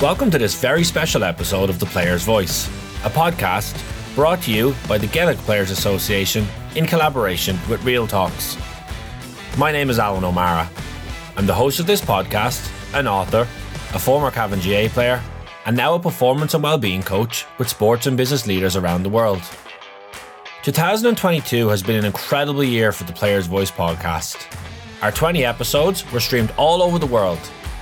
Welcome to this very special episode of The Player's Voice, a podcast brought to you by the Gaelic Players Association in collaboration with Real Talks. My name is Alan O'Mara. I'm the host of this podcast, an author, a former Cavan GAA player, and now a performance and well-being coach with sports and business leaders around the world. 2022 has been an incredible year for the Players Voice podcast. Our 20 episodes were streamed all over the world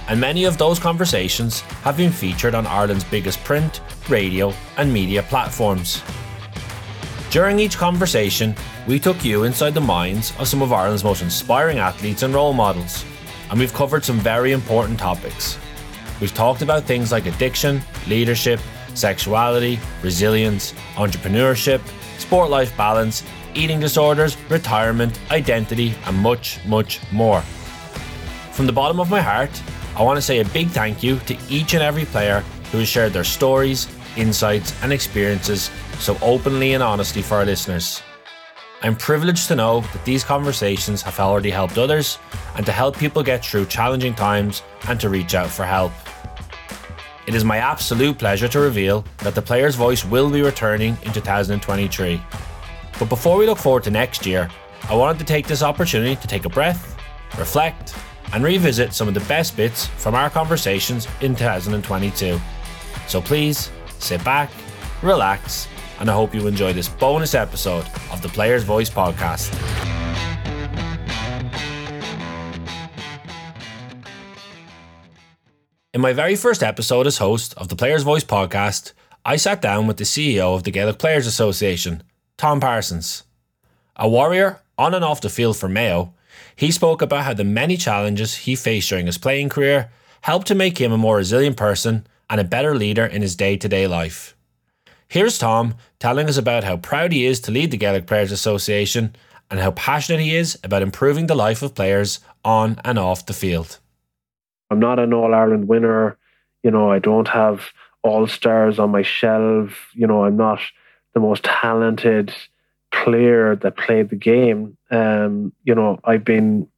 and many of those conversations have been featured on Ireland's biggest print, radio, and media platforms. During each conversation, we took you inside the minds of some of Ireland's most inspiring athletes and role models, and we've covered some very important topics. We've talked about things like addiction, leadership, sexuality, resilience, entrepreneurship, sport life balance, eating disorders, retirement, identity, and much, much more. From the bottom of my heart, I want to say a big thank you to each and every player who has shared their stories, insights, and experiences so openly and honestly for our listeners. I'm privileged to know that these conversations have already helped others and to help people get through challenging times and to reach out for help. It is my absolute pleasure to reveal that the player's voice will be returning in 2023. But before we look forward to next year, I wanted to take this opportunity to take a breath, reflect, and revisit some of the best bits from our conversations in 2022. So please sit back, relax, and I hope you enjoy this bonus episode of the Players Voice podcast. In my very first episode as host of the Players Voice podcast, I sat down with the CEO of the Gaelic Players Association, Tom Parsons. A warrior on and off the field for Mayo, he spoke about how the many challenges he faced during his playing career helped to make him a more resilient person and a better leader in his day to day life. Here's Tom telling us about how proud he is to lead the Gaelic Players Association and how passionate he is about improving the life of players on and off the field. I'm not an All Ireland winner. You know, I don't have all stars on my shelf. You know, I'm not the most talented player that played the game. Um, you know, I've been,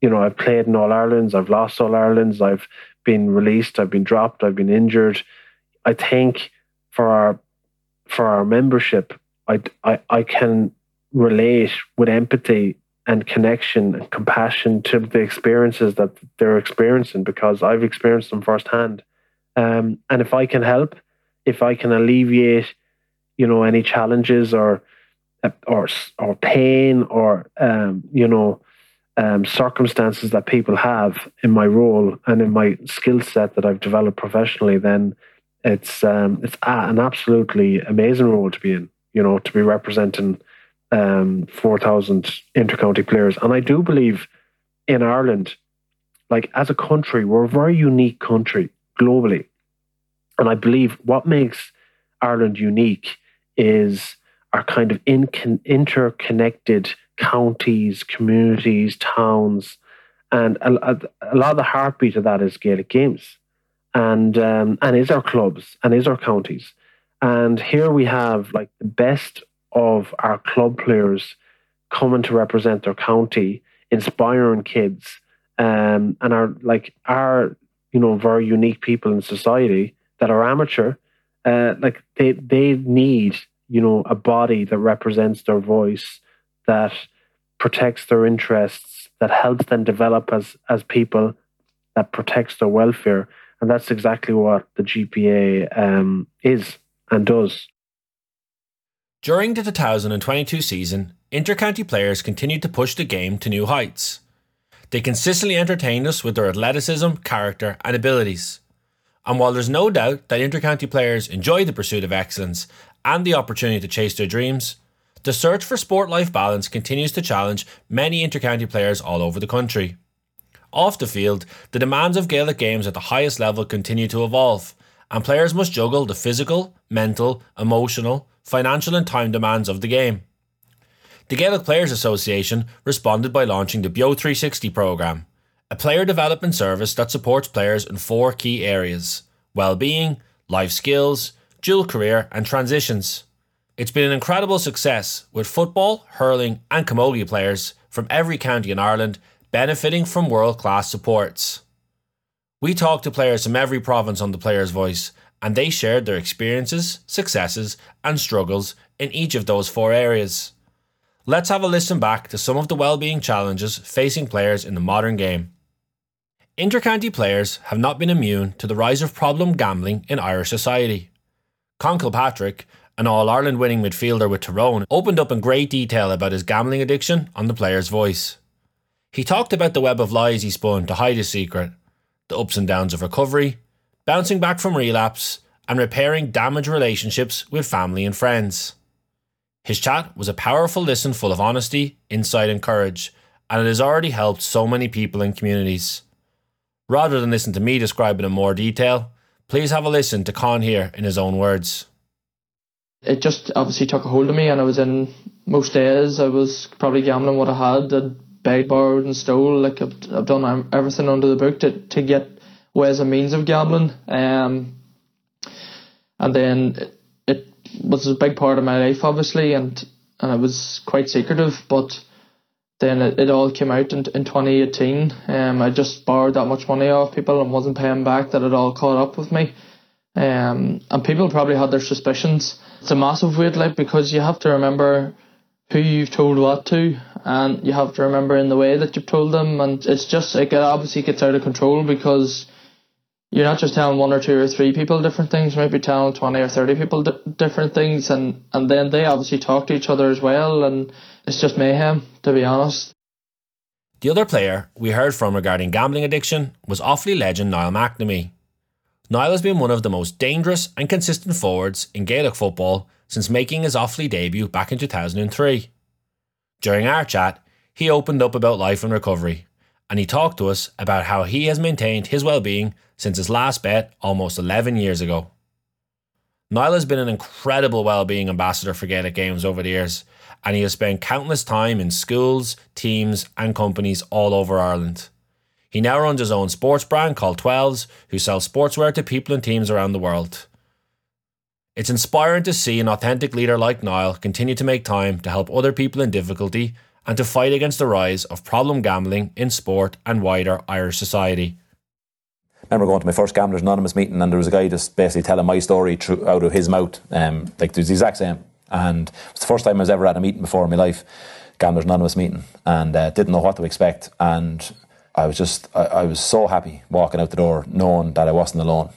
you know, I've played in All Irelands, I've lost All Irelands, I've been released, I've been dropped, I've been injured. I think for our for our membership, I, I, I can relate with empathy and connection and compassion to the experiences that they're experiencing because I've experienced them firsthand. Um, and if I can help, if I can alleviate, you know, any challenges or or or pain or um, you know um, circumstances that people have in my role and in my skill set that I've developed professionally, then it's um, it's an absolutely amazing role to be in. You know, to be representing um, four thousand intercounty players, and I do believe in Ireland, like as a country, we're a very unique country globally, and I believe what makes Ireland unique is are kind of in, interconnected counties, communities, towns, and a, a, lot of the heartbeat of that is Gaelic games, and um, and is our clubs and is our counties, and here we have like the best of our club players coming to represent their county, inspiring kids, um, and are like our you know very unique people in society that are amateur, uh, like they they need you know, a body that represents their voice, that protects their interests, that helps them develop as as people, that protects their welfare, and that's exactly what the GPA um, is and does. During the 2022 season, intercounty players continued to push the game to new heights. They consistently entertained us with their athleticism, character, and abilities. And while there's no doubt that intercounty players enjoy the pursuit of excellence and the opportunity to chase their dreams, the search for sport life balance continues to challenge many intercounty players all over the country. Off the field, the demands of Gaelic games at the highest level continue to evolve, and players must juggle the physical, mental, emotional, financial, and time demands of the game. The Gaelic Players Association responded by launching the Beo 360 programme, a player development service that supports players in four key areas well-being, life skills, dual career, and transitions. It's been an incredible success, with football, hurling, and camogie players from every county in Ireland benefiting from world class supports. We talked to players from every province on the Players' Voice, and they shared their experiences, successes, and struggles in each of those four areas. Let's have a listen back to some of the well-being challenges facing players in the modern game. Intercounty players have not been immune to the rise of problem gambling in Irish society. Con Kilpatrick, an All Ireland winning midfielder with Tyrone, opened up in great detail about his gambling addiction on the player's voice. He talked about the web of lies he spun to hide his secret, the ups and downs of recovery, bouncing back from relapse, and repairing damaged relationships with family and friends. His chat was a powerful listen full of honesty, insight, and courage, and it has already helped so many people and communities. Rather than listen to me describe it in more detail, please have a listen to Con here in his own words. It just obviously took a hold of me, and I was in most days. I was probably gambling what I had. I'd begged, borrowed, and stole. Like I've, I've done everything under the book to, to get ways and means of gambling. Um, and then it, it was a big part of my life, obviously, and and I was quite secretive, but then it, it all came out in, in 2018. Um, I just borrowed that much money off people and wasn't paying back that it all caught up with me. Um, and people probably had their suspicions. It's a massive weight, like, because you have to remember who you've told what to, and you have to remember in the way that you've told them, and it's just, like, it obviously gets out of control because you're not just telling one or two or three people different things, you might be telling 20 or 30 people di- different things, and, and then they obviously talk to each other as well, and it's just mayhem, to be honest. The other player we heard from regarding gambling addiction was Offaly legend Niall McNamee. Niall has been one of the most dangerous and consistent forwards in Gaelic football since making his Offaly debut back in 2003. During our chat, he opened up about life and recovery, and he talked to us about how he has maintained his well-being since his last bet almost 11 years ago. Niall has been an incredible well-being ambassador for Gaelic Games over the years, and he has spent countless time in schools, teams, and companies all over Ireland. He now runs his own sports brand called 12s, who sells sportswear to people and teams around the world. It's inspiring to see an authentic leader like Niall continue to make time to help other people in difficulty and to fight against the rise of problem gambling in sport and wider Irish society. I remember going to my first Gamblers Anonymous meeting and there was a guy just basically telling my story through, out of his mouth. Um, like, there's the exact same. And it was the first time I was ever at a meeting before in my life, Gamblers Anonymous meeting, and uh, didn't know what to expect. And I was just, I, I, was so happy walking out the door, knowing that I wasn't alone.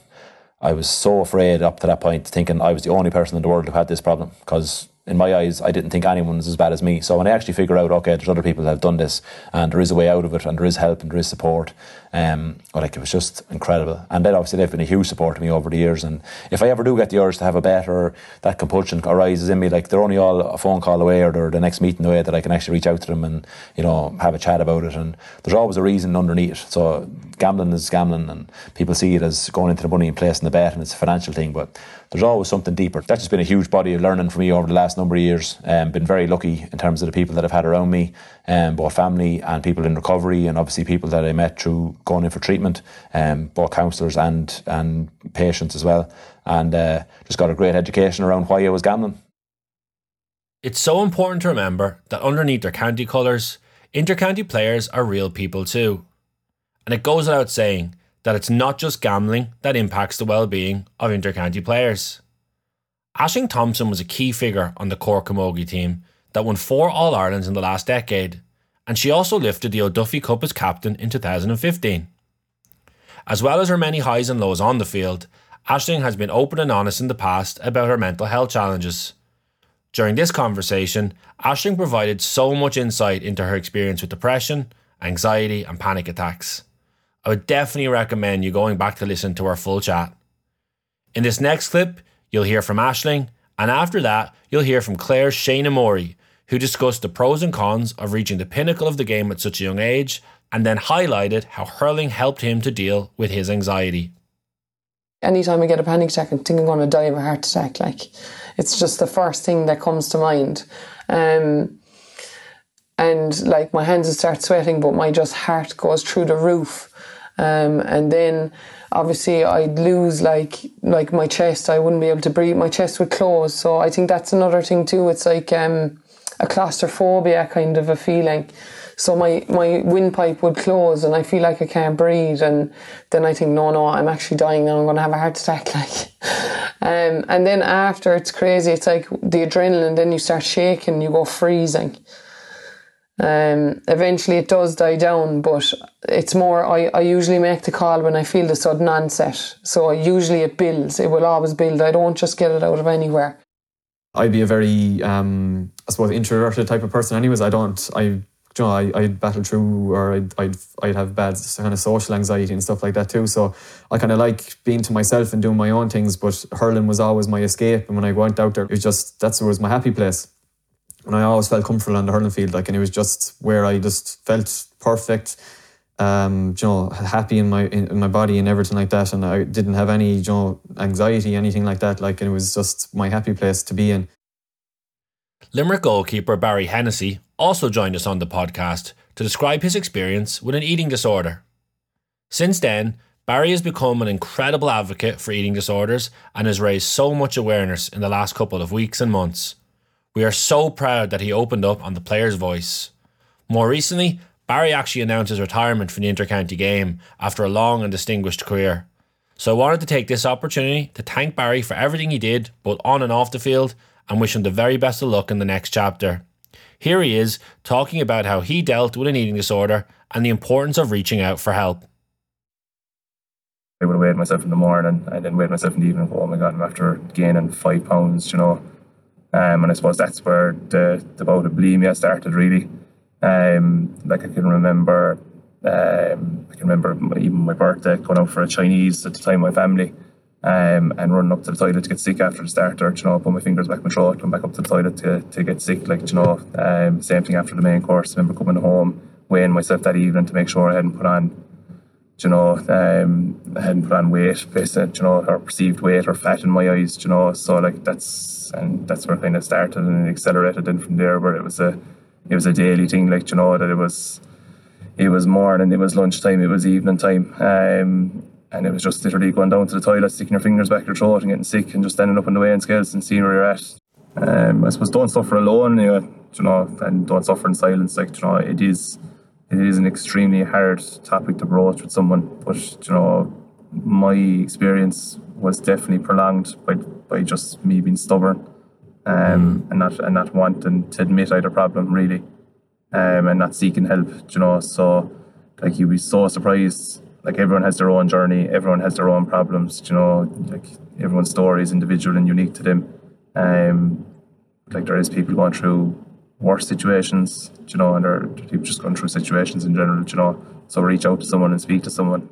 I was so afraid up to that point, thinking I was the only person in the world who had this problem because in my eyes, I didn't think anyone was as bad as me. So when I actually figure out, okay, there's other people that have done this, and there is a way out of it, and there is help, and there is support, um, like it was just incredible. And then obviously they've been a huge support to me over the years. And if I ever do get the urge to have a bet or that compulsion arises in me, like they're only all a phone call away or they're the next meeting away that I can actually reach out to them and you know have a chat about it. And there's always a reason underneath. So gambling is gambling, and people see it as going into the money and placing the bet, and it's a financial thing, but there's always something deeper. That's just been a huge body of learning for me over the last number of years. Um, been very lucky in terms of the people that I've had around me, um, both family and people in recovery, and obviously people that I met through going in for treatment, um, both counsellors and and patients as well. And uh, just got a great education around why I was gambling. It's so important to remember that underneath their county colours, intercounty players are real people too. And it goes without saying that it's not just gambling that impacts the well-being of intercounty players. Aisling Thompson was a key figure on the Cork Camogie team that won four All Irelands in the last decade, and she also lifted the O'Duffy Cup as captain in 2015. As well as her many highs and lows on the field, Aisling has been open and honest in the past about her mental health challenges. During this conversation, Aisling provided so much insight into her experience with depression, anxiety, and panic attacks. I would definitely recommend you going back to listen to our full chat. In this next clip, you'll hear from Aisling, and after that, you'll hear from Clare's Seadna Morey, who discussed the pros and cons of reaching the pinnacle of the game at such a young age, and then highlighted how hurling helped him to deal with his anxiety. Anytime I get a panic attack, I think I'm going to die of a heart attack. Like, it's just the first thing that comes to mind. Um, and like my hands would start sweating, but my just heart goes through the roof. Um, and then obviously I'd lose like like my chest. I wouldn't be able to breathe. My chest would close. So I think that's another thing too. It's like um, a claustrophobia kind of a feeling. So my, my windpipe would close and I feel like I can't breathe. And then I think, no, no, I'm actually dying. I'm going to have a heart attack. Like, um, and then after, it's crazy. It's like the adrenaline, then you start shaking, you go freezing. Um, eventually it does die down, but it's more, I, I usually make the call when I feel the sudden onset. So usually it builds, it will always build. I don't just get it out of anywhere. I'd be a very, um, I suppose, introverted type of person. Anyways, I don't, I, you know, I, I'd battle through, or I'd, I'd, I'd have bad kind of social anxiety and stuff like that too. So I kind of like being to myself and doing my own things. But hurling was always my escape, and when I went out there, it was just that's was my happy place. And I always felt comfortable on the hurling field, like, and it was just where I just felt perfect. Um, you know, happy in my in, my body and everything like that, and I didn't have any, you know, anxiety, anything like that. Like, and it was just my happy place to be in. Limerick goalkeeper Barry Hennessy also joined us on the podcast to describe his experience with an eating disorder. Since then, Barry has become an incredible advocate for eating disorders and has raised so much awareness in the last couple of weeks and months. We are so proud that he opened up on the player's voice. More recently, Barry actually announced his retirement from the intercounty game after a long and distinguished career. So I wanted to take this opportunity to thank Barry for everything he did, both on and off the field, and wish him the very best of luck in the next chapter. Here he is talking about how he dealt with an eating disorder and the importance of reaching out for help. I would have weighed myself in the morning and then weighed myself in the evening. Oh my god, I'm after gaining five pounds, you know. Um, and I suppose that's where the, the bout of bulimia started really. Um, like I can remember, um, I can remember even my birthday going out for a Chinese at the time, my family, um, and running up to the toilet to get sick after the starter. You know, put my fingers back in my throat, come back up to the toilet to, to get sick. Like you know, um, same thing after the main course. I remember coming home, weighing myself that evening to make sure I hadn't put on you know, um, I hadn't put on weight, based on, you know, or perceived weight or fat in my eyes, you know. So like that's and that's where kind of started and it accelerated then from there where it was a it was a daily thing, like you know, that it was it was morning, it was lunchtime, it was evening time. Um, and it was just literally going down to the toilet, sticking your fingers back your throat and getting sick and just standing up on the weighing scales and seeing where you're at. Um, I suppose don't suffer alone, you know, you know, and don't suffer in silence. Like, you know, it is it is an extremely hard topic to broach with someone, but you know, my experience was definitely prolonged by by just me being stubborn um, mm. and not and not wanting to admit I had a problem really, um, and not seeking help. You know, so like you'd be so surprised. Like everyone has their own journey, everyone has their own problems. You know, like everyone's story is individual and unique to them. Um, like there is people going through worse situations, you know, and they're people just going through situations in general, you know. So reach out to someone and speak to someone.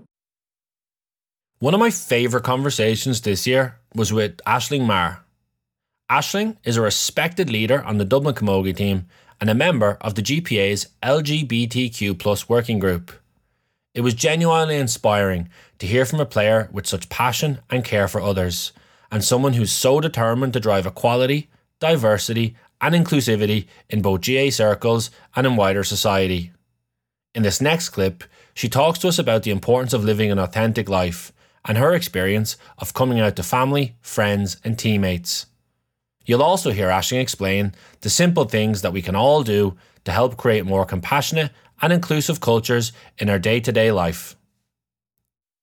One of my favourite conversations this year was with Aisling Maher. Aisling is a respected leader on the Dublin Camogie team and a member of the GPA's LGBTQ plus working group. It was genuinely inspiring to hear from a player with such passion and care for others, and someone who's so determined to drive equality, diversity, and inclusivity in both GAA circles and in wider society. In this next clip, she talks to us about the importance of living an authentic life and her experience of coming out to family, friends, and teammates. You'll also hear Aisling explain the simple things that we can all do to help create more compassionate and inclusive cultures in our day to day life.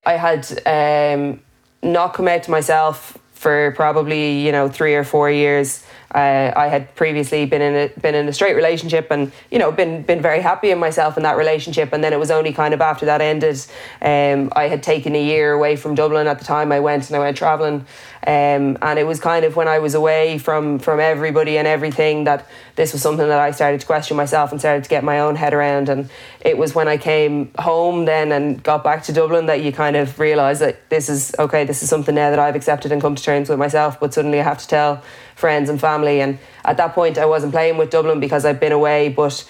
I had um, not come out to myself for probably, you know, three or four years. Uh, I had previously been in a been in a straight relationship and you know been been very happy in myself in that relationship. And then it was only kind of after that ended um, I had taken a year away from Dublin at the time I went and I went traveling. Um, and it was kind of when I was away from from everybody and everything that this was something that I started to question myself and started to get my own head around. And it was when I came home then and got back to Dublin that you kind of realise that this is okay this is something now that I've accepted and come to terms with myself. But suddenly I have to tell friends and family. And at that point, I wasn't playing with Dublin because I'd been away. But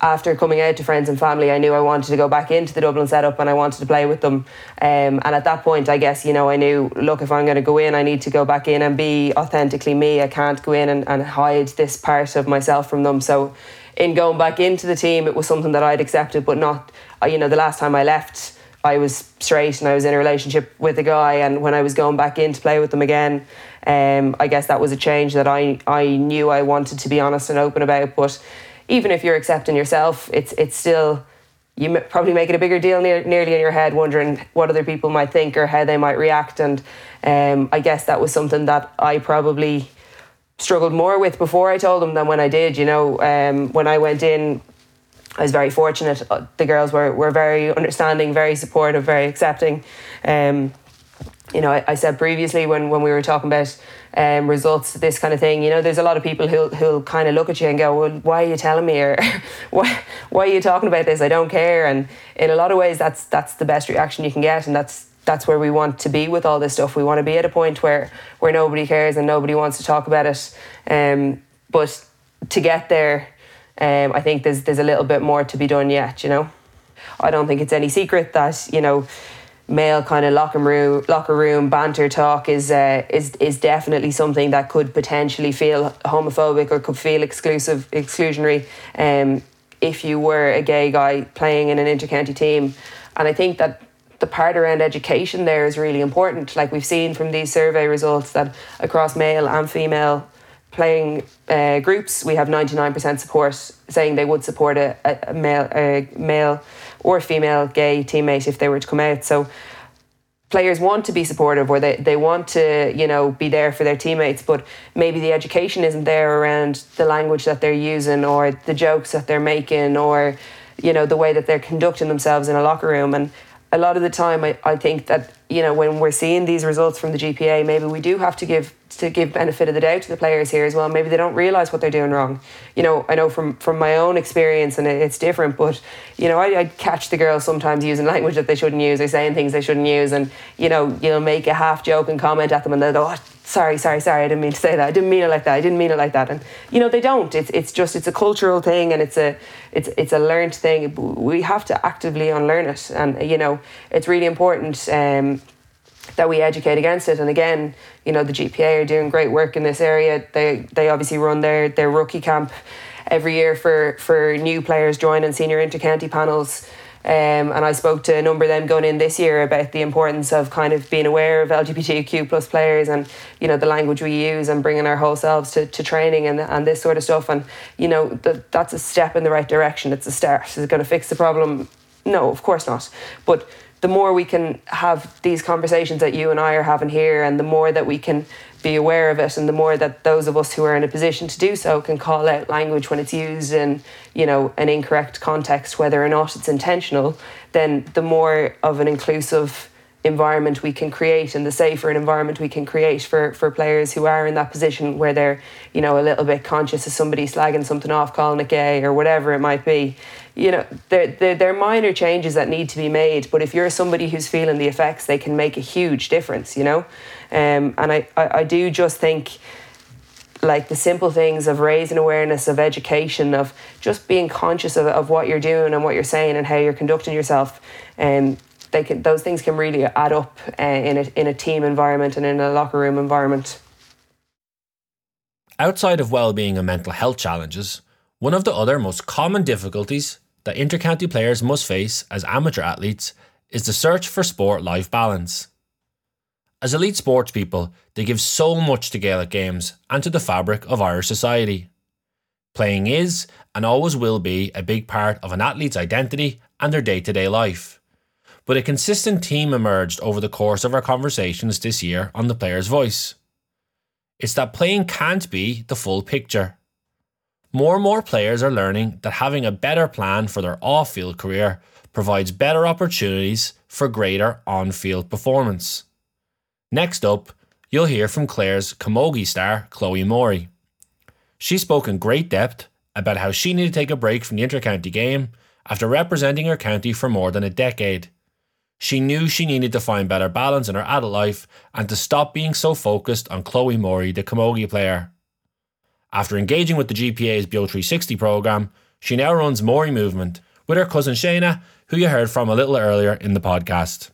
after coming out to friends and family, I knew I wanted to go back into the Dublin setup and I wanted to play with them. Um, and at that point, I guess, you know, I knew, look, if I'm going to go in, I need to go back in and be authentically me. I can't go in and, and hide this part of myself from them. So, in going back into the team, it was something that I'd accepted, but not, uh, you know, the last time I left, I was straight and I was in a relationship with a guy. And when I was going back in to play with them again, um, I guess that was a change that I, I knew I wanted to be honest and open about. But even if you're accepting yourself, it's it's still you probably make it a bigger deal near, nearly in your head, wondering what other people might think or how they might react. And um, I guess that was something that I probably struggled more with before I told them than when I did. You know, um, when I went in, I was very fortunate. Uh, the girls were, were very understanding, very supportive, very accepting. Um, you know, I, I, said previously when, when we were talking about um, results, this kind of thing, you know, there's a lot of people who'll, who'll kind of look at you and go, well, why are you telling me? Or why, why are you talking about this? I don't care. And in a lot of ways, that's, that's the best reaction you can get. And that's, that's where we want to be with all this stuff. We want to be at a point where, where nobody cares and nobody wants to talk about it. Um, but to get there, um, I think there's, there's a little bit more to be done yet, you know. I don't think it's any secret that, you know, male kind of locker room locker room banter talk is uh, is is definitely something that could potentially feel homophobic or could feel exclusive exclusionary um, if you were a gay guy playing in an intercounty team. And I think that the part around education there is really important. Like we've seen from these survey results that across male and female playing uh, groups we have 99% support saying they would support a, a male a male or female gay teammate if they were to come out. So players want to be supportive or they, they want to you know be there for their teammates but maybe the education isn't there around the language that they're using or the jokes that they're making or you know the way that they're conducting themselves in a locker room and a lot of the time I, I think that you know when we're seeing these results from the GPA maybe we do have to give to give benefit of the doubt to the players here as well. Maybe they don't realize what they're doing wrong. You know, I know from from my own experience, and it's different. But you know, I, I catch the girls sometimes using language that they shouldn't use. They're saying things they shouldn't use, and you know, you'll make a half joking comment at them, and they'll go, oh, "Sorry, sorry, sorry, I didn't mean to say that. I didn't mean it like that. I didn't mean it like that." And you know, they don't. It's it's just it's a cultural thing, and it's a it's it's a learned thing. We have to actively unlearn it, and you know, it's really important. Um, that we educate against it. And again, you know, the GPA are doing great work in this area. They they obviously run their their rookie camp every year for for new players joining senior intercounty panels. Um, and I spoke to a number of them going in this year about the importance of kind of being aware of LGBTQ plus players and you know the language we use and bringing our whole selves to, to training and, and this sort of stuff. And you know the, that's a step in the right direction. It's a start. Is it going to fix the problem? No, of course not. But the more we can have these conversations that you and I are having here, and the more that we can be aware of it, and the more that those of us who are in a position to do so can call out language when it's used in, you know, an incorrect context, whether or not it's intentional, then the more of an inclusive environment we can create and the safer an environment we can create for, for players who are in that position where they're, you know, a little bit conscious of somebody slagging something off, calling it gay or whatever it might be. You know, they're, they're, they're minor changes that need to be made, but if you're somebody who's feeling the effects, they can make a huge difference, you know? Um, and I, I, I do just think like the simple things of raising awareness of education of just being conscious of, of what you're doing and what you're saying and how you're conducting yourself um, they can those things can really add up uh, in a in a team environment and in a locker room environment. Outside of well-being and mental health challenges, one of the other most common difficulties that intercounty players must face as amateur athletes is the search for sport-life balance. As elite sports people, they give so much to Gaelic games and to the fabric of Irish society. Playing is and always will be a big part of an athlete's identity and their day to day life but a consistent theme emerged over the course of our conversations this year on the player's voice. It's that playing can't be the full picture. More and more players are learning that having a better plan for their off field career provides better opportunities for greater on field performance. Next up, you'll hear from Clare's Camogie star, Chloe Morey. She spoke in great depth about how she needed to take a break from the intercounty game after representing her county for more than a decade she knew she needed to find better balance in her adult life and to stop being so focused on Chloe Morey, the camogie player. After engaging with the GPA's Beo 360 programme, she now runs Morey Movement with her cousin Seadna, who you heard from a little earlier in the podcast.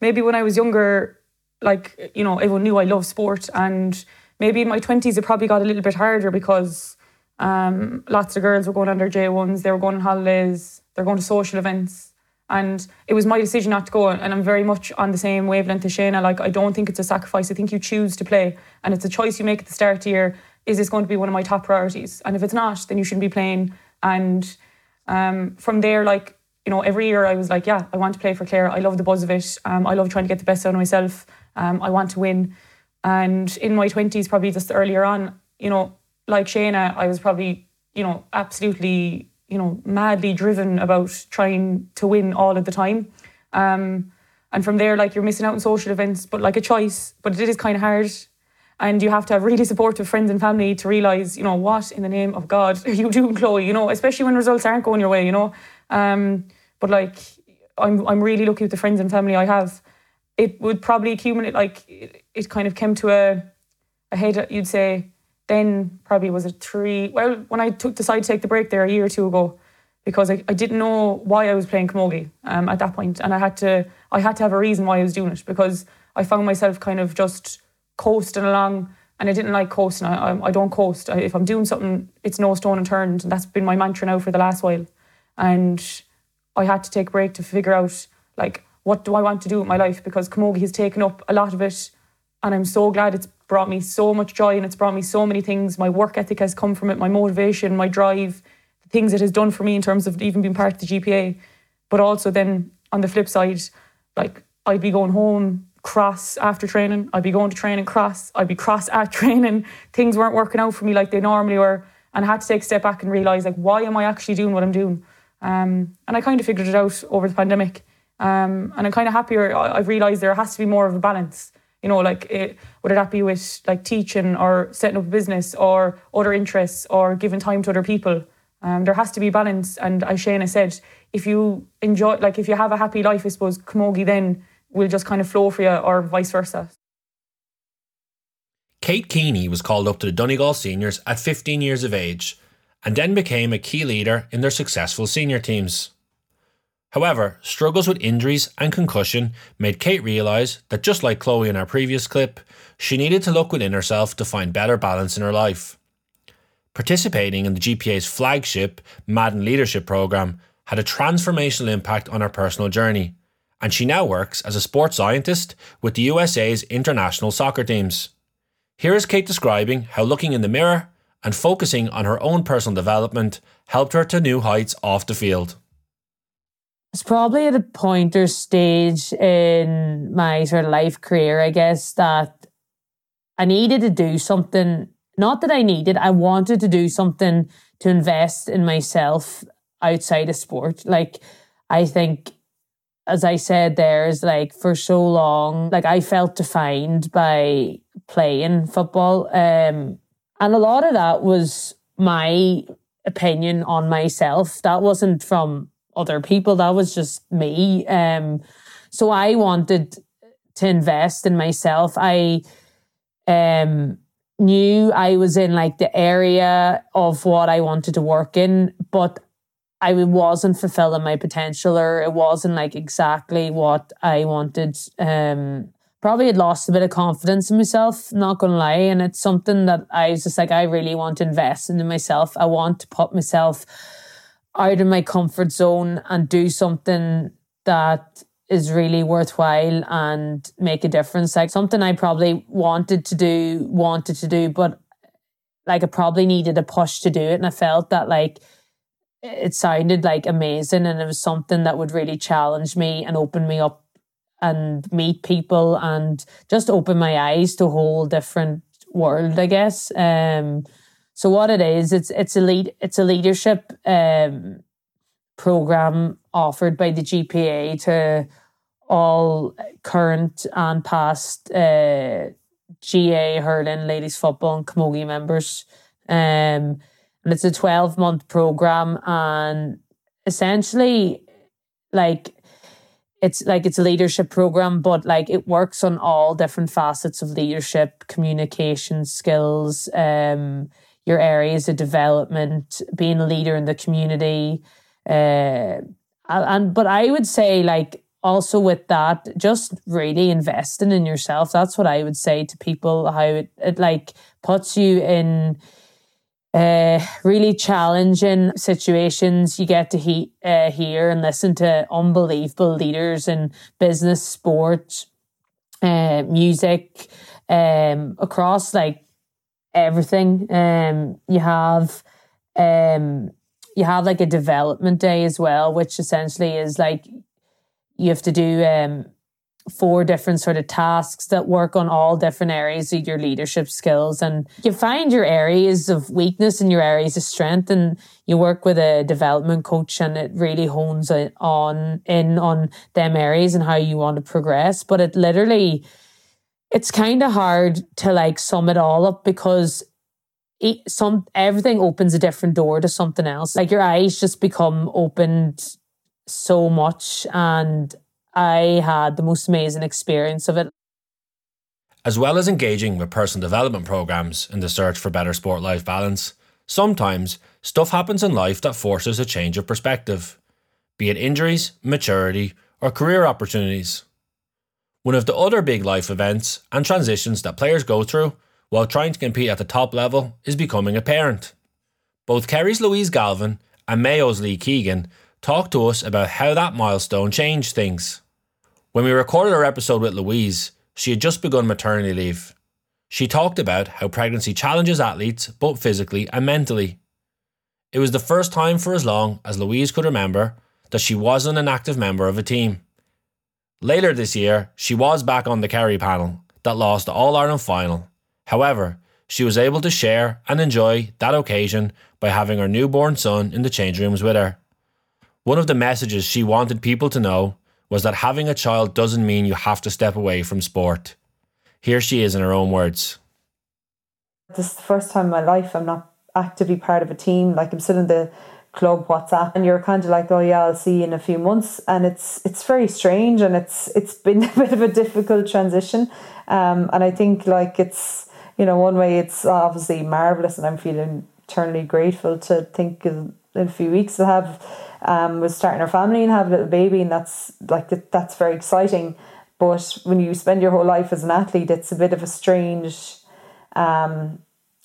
Maybe when I was younger, like, you know, everyone knew I loved sport, and maybe in my 20s it probably got a little bit harder because um, lots of girls were going on their J1s, they were going on holidays, they're going to social events and it was my decision not to go. And I'm very much on the same wavelength as Seadna. Like, I don't think it's a sacrifice. I think you choose to play. And it's a choice you make at the start of the year is this going to be one of my top priorities? And if it's not, then you shouldn't be playing. And um, from there, like, you know, every year I was like, yeah, I want to play for Clare. I love the buzz of it. Um, I love trying to get the best out of myself. Um, I want to win. And in my 20s, probably just earlier on, you know, like Shayna, I was probably, you know, absolutely, you know, madly driven about trying to win all of the time. Um, and from there, like you're missing out on social events, but like a choice, but it is kind of hard. And you have to have really supportive friends and family to realize, you know, what in the name of God are you doing, Chloe? You know, especially when results aren't going your way, you know. Um, but like, I'm I'm really lucky with the friends and family I have. It would probably accumulate like it, it kind of came to a a head. You'd say then probably was it three. Well, when I took decided to take the break there a year or two ago, because I, I didn't know why I was playing camogie um, at that point, and I had to I had to have a reason why I was doing it because I found myself kind of just coasting along, and I didn't like coasting. I I, I don't coast. I, if I'm doing something, it's no stone unturned, and that's been my mantra now for the last while. And I had to take a break to figure out like what do I want to do with my life because camogie has taken up a lot of it, and I'm so glad it's brought me so much joy and it's brought me so many things. My work ethic has come from it, my motivation, my drive, the things it has done for me in terms of even being part of the GPA. But also then on the flip side, like I'd be going home cross after training, I'd be going to training cross, I'd be cross at training. Things weren't working out for me like they normally were. And I had to take a step back and realise like why am I actually doing what I'm doing? Um, and I kind of figured it out over the pandemic. Um, and I'm kind of happier. I've realised there has to be more of a balance you know, like it, whether that be with like teaching or setting up a business or other interests or giving time to other people. Um, there has to be balance. And as Seadna said, if you enjoy, like if you have a happy life, I suppose camogie then will just kind of flow for you or vice versa. Kate Keeney was called up to the Donegal seniors at 15 years of age and then became a key leader in their successful senior teams. However, struggles with injuries and concussion made Kate realise that just like Chloe in our previous clip, she needed to look within herself to find better balance in her life. Participating in the GPA's flagship Madden Leadership Programme had a transformational impact on her personal journey, and she now works as a sports scientist with the USA's international soccer teams. Here is Kate describing how looking in the mirror and focusing on her own personal development helped her to new heights off the field was probably at a point or stage in my sort of life career, I guess, that I needed to do something. Not that I needed, I wanted to do something to invest in myself outside of sport. Like, I think, as I said, there's like for so long, like I felt defined by playing football. Um, and a lot of that was my opinion on myself. That wasn't from other people. That was just me. Um, so I wanted to invest in myself. I um, knew I was in like the area of what I wanted to work in, but I wasn't fulfilling my potential or it wasn't like exactly what I wanted. Um, probably had lost a bit of confidence in myself, not gonna lie. And it's something that I was just like, I really want to invest into myself. I want to put myself out of my comfort zone and do something that is really worthwhile and make a difference. Like something I probably wanted to do, wanted to do, but like I probably needed a push to do it. And I felt that like it sounded like amazing and it was something that would really challenge me and open me up and meet people and just open my eyes to a whole different world, I guess. Um so what it is, it's it's a lead it's a leadership um, program offered by the GPA to all current and past uh, GAA hurling, ladies football, and camogie members. Um, and it's a twelve month program, and essentially, like it's like it's a leadership program, but like it works on all different facets of leadership, communication skills. Um, your areas of development, being a leader in the community. Uh, and but I would say like also with that, just really investing in yourself. That's what I would say to people. How it, it like puts you in uh, really challenging situations. You get to he, uh, hear and listen to unbelievable leaders in business, sport, uh, music, um, across like everything. Um, you have um, you have like a development day as well, which essentially is like you have to do um, four different sort of tasks that work on all different areas of your leadership skills and you find your areas of weakness and your areas of strength and you work with a development coach and it really hones it on in on them areas and how you want to progress but it literally it's kind of hard to like sum it all up because it, some everything opens a different door to something else like your eyes just become opened so much and I had the most amazing experience of it. As well as engaging with personal development programs in the search for better sport life balance, sometimes stuff happens in life that forces a change of perspective, be it injuries, maturity, or career opportunities. One of the other big life events and transitions that players go through while trying to compete at the top level is becoming a parent. Both Kerry's Louise Galvin and Mayo's Lee Keegan talked to us about how that milestone changed things. When we recorded our episode with Louise, she had just begun maternity leave. She talked about how pregnancy challenges athletes both physically and mentally. It was the first time for as long as Louise could remember that she wasn't an active member of a team. Later this year, she was back on the Kerry panel that lost the All Ireland final. However, she was able to share and enjoy that occasion by having her newborn son in the change rooms with her. One of the messages she wanted people to know was that having a child doesn't mean you have to step away from sport. Here she is in her own words. This is the first time in my life I'm not actively part of a team. Like I'm still in the club WhatsApp and you're kind of like, oh yeah, I'll see you in a few months. And it's it's very strange and it's it's been a bit of a difficult transition. Um, and I think like it's you know, one way it's obviously marvellous and I'm feeling eternally grateful to think in a few weeks to have um, was starting our family and have a little baby, and that's like that's very exciting. But when you spend your whole life as an athlete, it's a bit of a strange, um,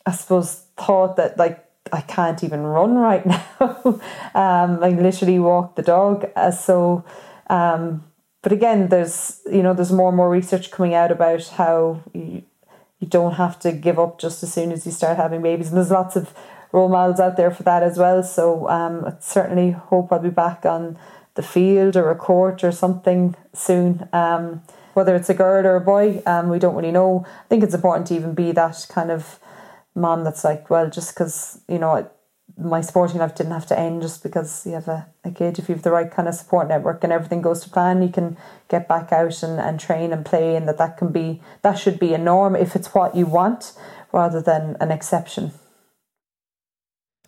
I suppose, thought that like I can't even run right now. um, I literally walk the dog. Uh, so, um, but again, there's you know there's more and more research coming out about how you, you don't have to give up just as soon as you start having babies, and there's lots of role models out there for that as well. So um, I certainly hope I'll be back on the field or a court or something soon. Um, whether it's a girl or a boy, um, we don't really know. I think it's important to even be that kind of mom that's like, well, just because you know my sporting life didn't have to end just because you have a, a kid. If you have the right kind of support network and everything goes to plan, you can get back out and, and train and play, and that that can be that should be a norm if it's what you want rather than an exception.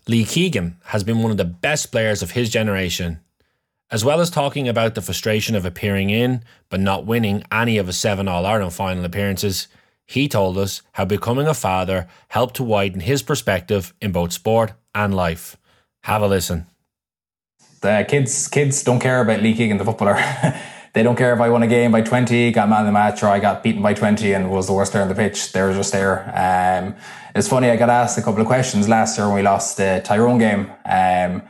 Lee Keegan has been one of the best players of his generation. As well as talking about the frustration of appearing in but not winning any of his seven All Ireland final appearances, he told us how becoming a father helped to widen his perspective in both sport and life. Have a listen. The kids kids don't care about leaking Keegan, the footballer. they don't care if I won a game by 20, got man of the match, or I got beaten by 20 and was the worst player on the pitch. They were just there. Um, it's funny, I got asked a couple of questions last year when we lost the Tyrone game. Um,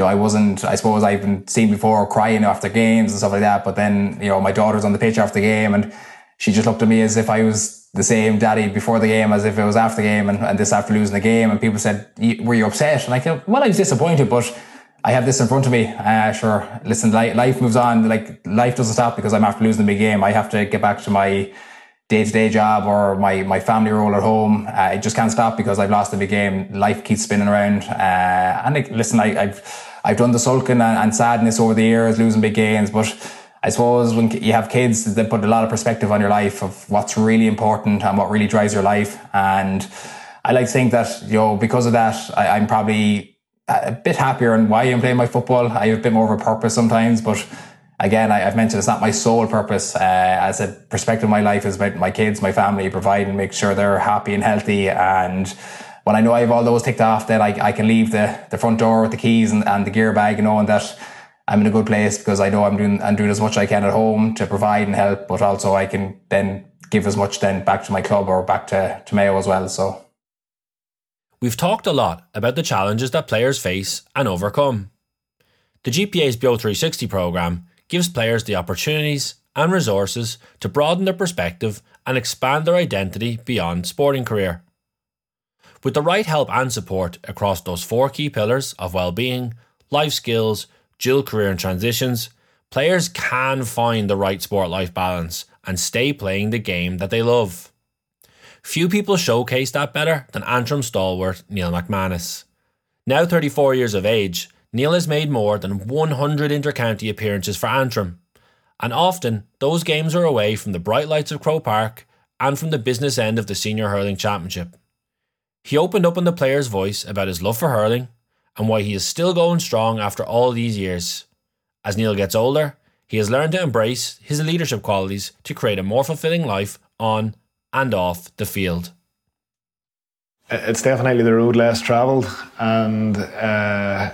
I wasn't, I suppose I've been seen before crying after games and stuff like that. But then, you know, my daughter's on the pitch after the game and she just looked at me as if I was the same daddy before the game as if it was after the game and, and this after losing the game. And people said, were you upset? And I said, well, I was disappointed, but I have this in front of me. Uh, sure, listen, life moves on. Like life doesn't stop because I'm after losing the big game. I have to get back to my day to day job or my, my family role at home. Uh, it just can't stop because I've lost the big game. Life keeps spinning around. Uh, and like, listen, I, have I've done the sulking and, and, sadness over the years, losing big games, but I suppose when you have kids, they put a lot of perspective on your life of what's really important and what really drives your life. And I like to think that, you know, because of that, I, I'm probably a bit happier on why I'm playing my football. I have a bit more of a purpose sometimes, but again, I, have mentioned it's not my sole purpose. Uh, as a perspective of my life is about my kids, my family, providing, make sure they're happy and healthy. And when I know I have all those ticked off, then I, I can leave the, the front door with the keys and, and the gear bag, knowing that I'm in a good place because I know I'm doing I'm doing as much as I can at home to provide and help, but also I can then give as much then back to my club or back to, to Mayo as well. So We've talked a lot about the challenges that players face and overcome. The GPA's Beo 360 programme gives players the opportunities and resources to broaden their perspective and expand their identity beyond sporting career. With the right help and support across those four key pillars of well-being, life skills, dual career and transitions, players can find the right sport life balance and stay playing the game that they love. Few people showcase that better than Antrim stalwart Neil McManus. Now 34 years of age, Neil has made more than 100 intercounty appearances for Antrim, and often those games are away from the bright lights of Croke Park and from the business end of the Senior Hurling Championship. He opened up on the player's voice about his love for hurling and why he is still going strong after all these years. As Neil gets older, he has learned to embrace his leadership qualities to create a more fulfilling life on and off the field. It's definitely the road less travelled, and uh,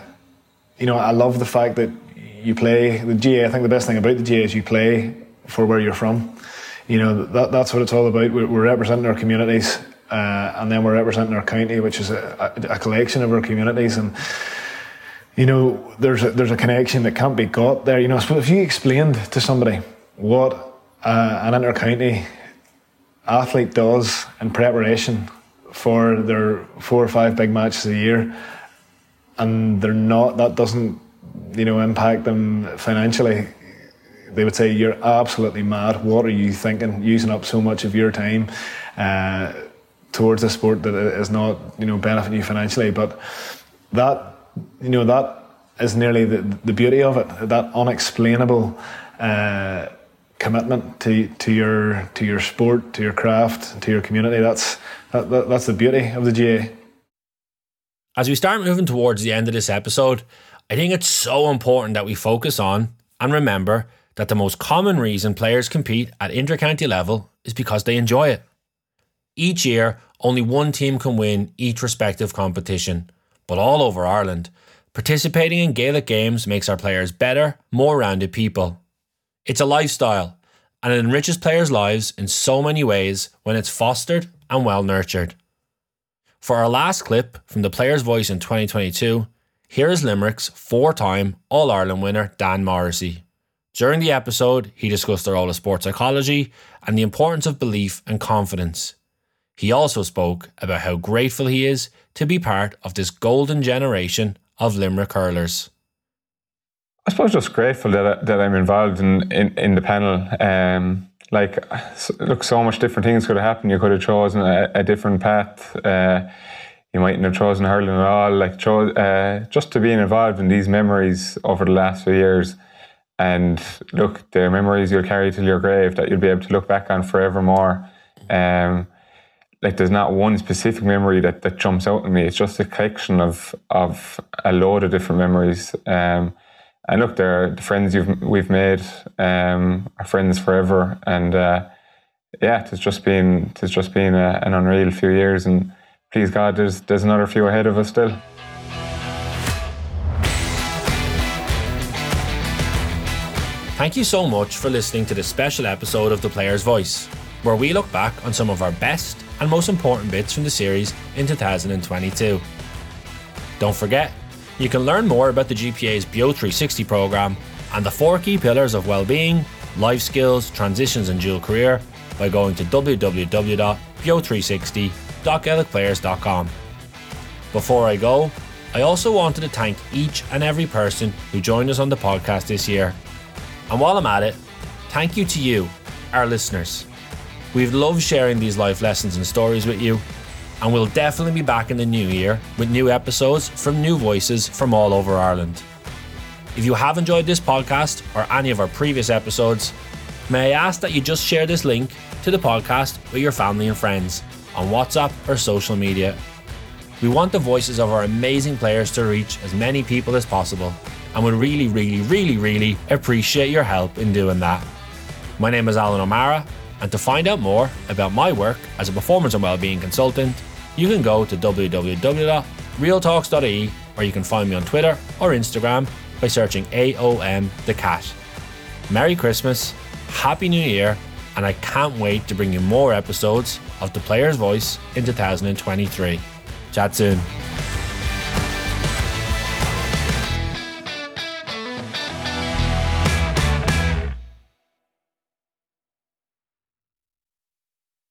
you know I love the fact that you play the GAA. I think the best thing about the GAA is you play for where you're from. You know that, that's what it's all about. We're, we're representing our communities, uh, and then we're representing our county, which is a, a, collection of our communities and you know, there's a, there's a connection that can't be got there. You know, if you explained to somebody what uh, an inter-county athlete does in preparation for their four or five big matches a year, and they're not, that doesn't, you know, impact them financially. They would say you're absolutely mad. What are you thinking? Using up so much of your time uh, towards a sport that is not, you know, benefiting you financially. But that you know that is nearly the, the beauty of it that unexplainable uh, commitment to, to your to your sport to your craft to your community that's that, that, that's the beauty of the GAA. as we start moving towards the end of this episode I think it's so important that we focus on and remember that the most common reason players compete at intercounty level is because they enjoy it each year only one team can win each respective competition but all over Ireland, participating in Gaelic games makes our players better, more rounded people. It's a lifestyle, and it enriches players' lives in so many ways when it's fostered and well nurtured. For our last clip from the Player's Voice in 2022, here is Limerick's four time All Ireland winner Dan Morrissey. During the episode, he discussed the role of sports psychology and the importance of belief and confidence. He also spoke about how grateful he is to be part of this golden generation of Limerick hurlers. I suppose just grateful that, I, that I'm involved in, in, in the panel. Um, like, look, so much different things could have happened. You could have chosen a, a different path. Uh, you mightn't have chosen hurling at all. Like, cho- uh, just to being involved in these memories over the last few years. And look, they're memories you'll carry till your grave that you'll be able to look back on forevermore. Um, like there's not one specific memory that, that jumps out at me. It's just a collection of of a load of different memories. Um, and look, there the friends you've we've made um, are friends forever. And uh, yeah, it's just been it's just been a, an unreal few years. And please God, there's there's another few ahead of us still. Thank you so much for listening to this special episode of The Player's Voice, where we look back on some of our best and most important bits from the series in 2022. Don't forget, you can learn more about the GPA's Beo 360 programme and the four key pillars of well-being, life skills, transitions and dual career by going to www.beo360.gaelicplayers.com. Before I go, I also wanted to thank each and every person who joined us on the podcast this year. And while I'm at it, thank you to you, our listeners. We've loved sharing these life lessons and stories with you, and we'll definitely be back in the new year with new episodes from new voices from all over Ireland. If you have enjoyed this podcast or any of our previous episodes, may I ask that you just share this link to the podcast with your family and friends on WhatsApp or social media. We want the voices of our amazing players to reach as many people as possible, and would really, really, really, really appreciate your help in doing that. My name is Alan O'Mara, and to find out more about my work as a performance and wellbeing consultant, you can go to www.realtalks.ie or you can find me on Twitter or Instagram by searching AOM the Cat. Merry Christmas, Happy New Year, and I can't wait to bring you more episodes of The Player's Voice in 2023. Chat soon.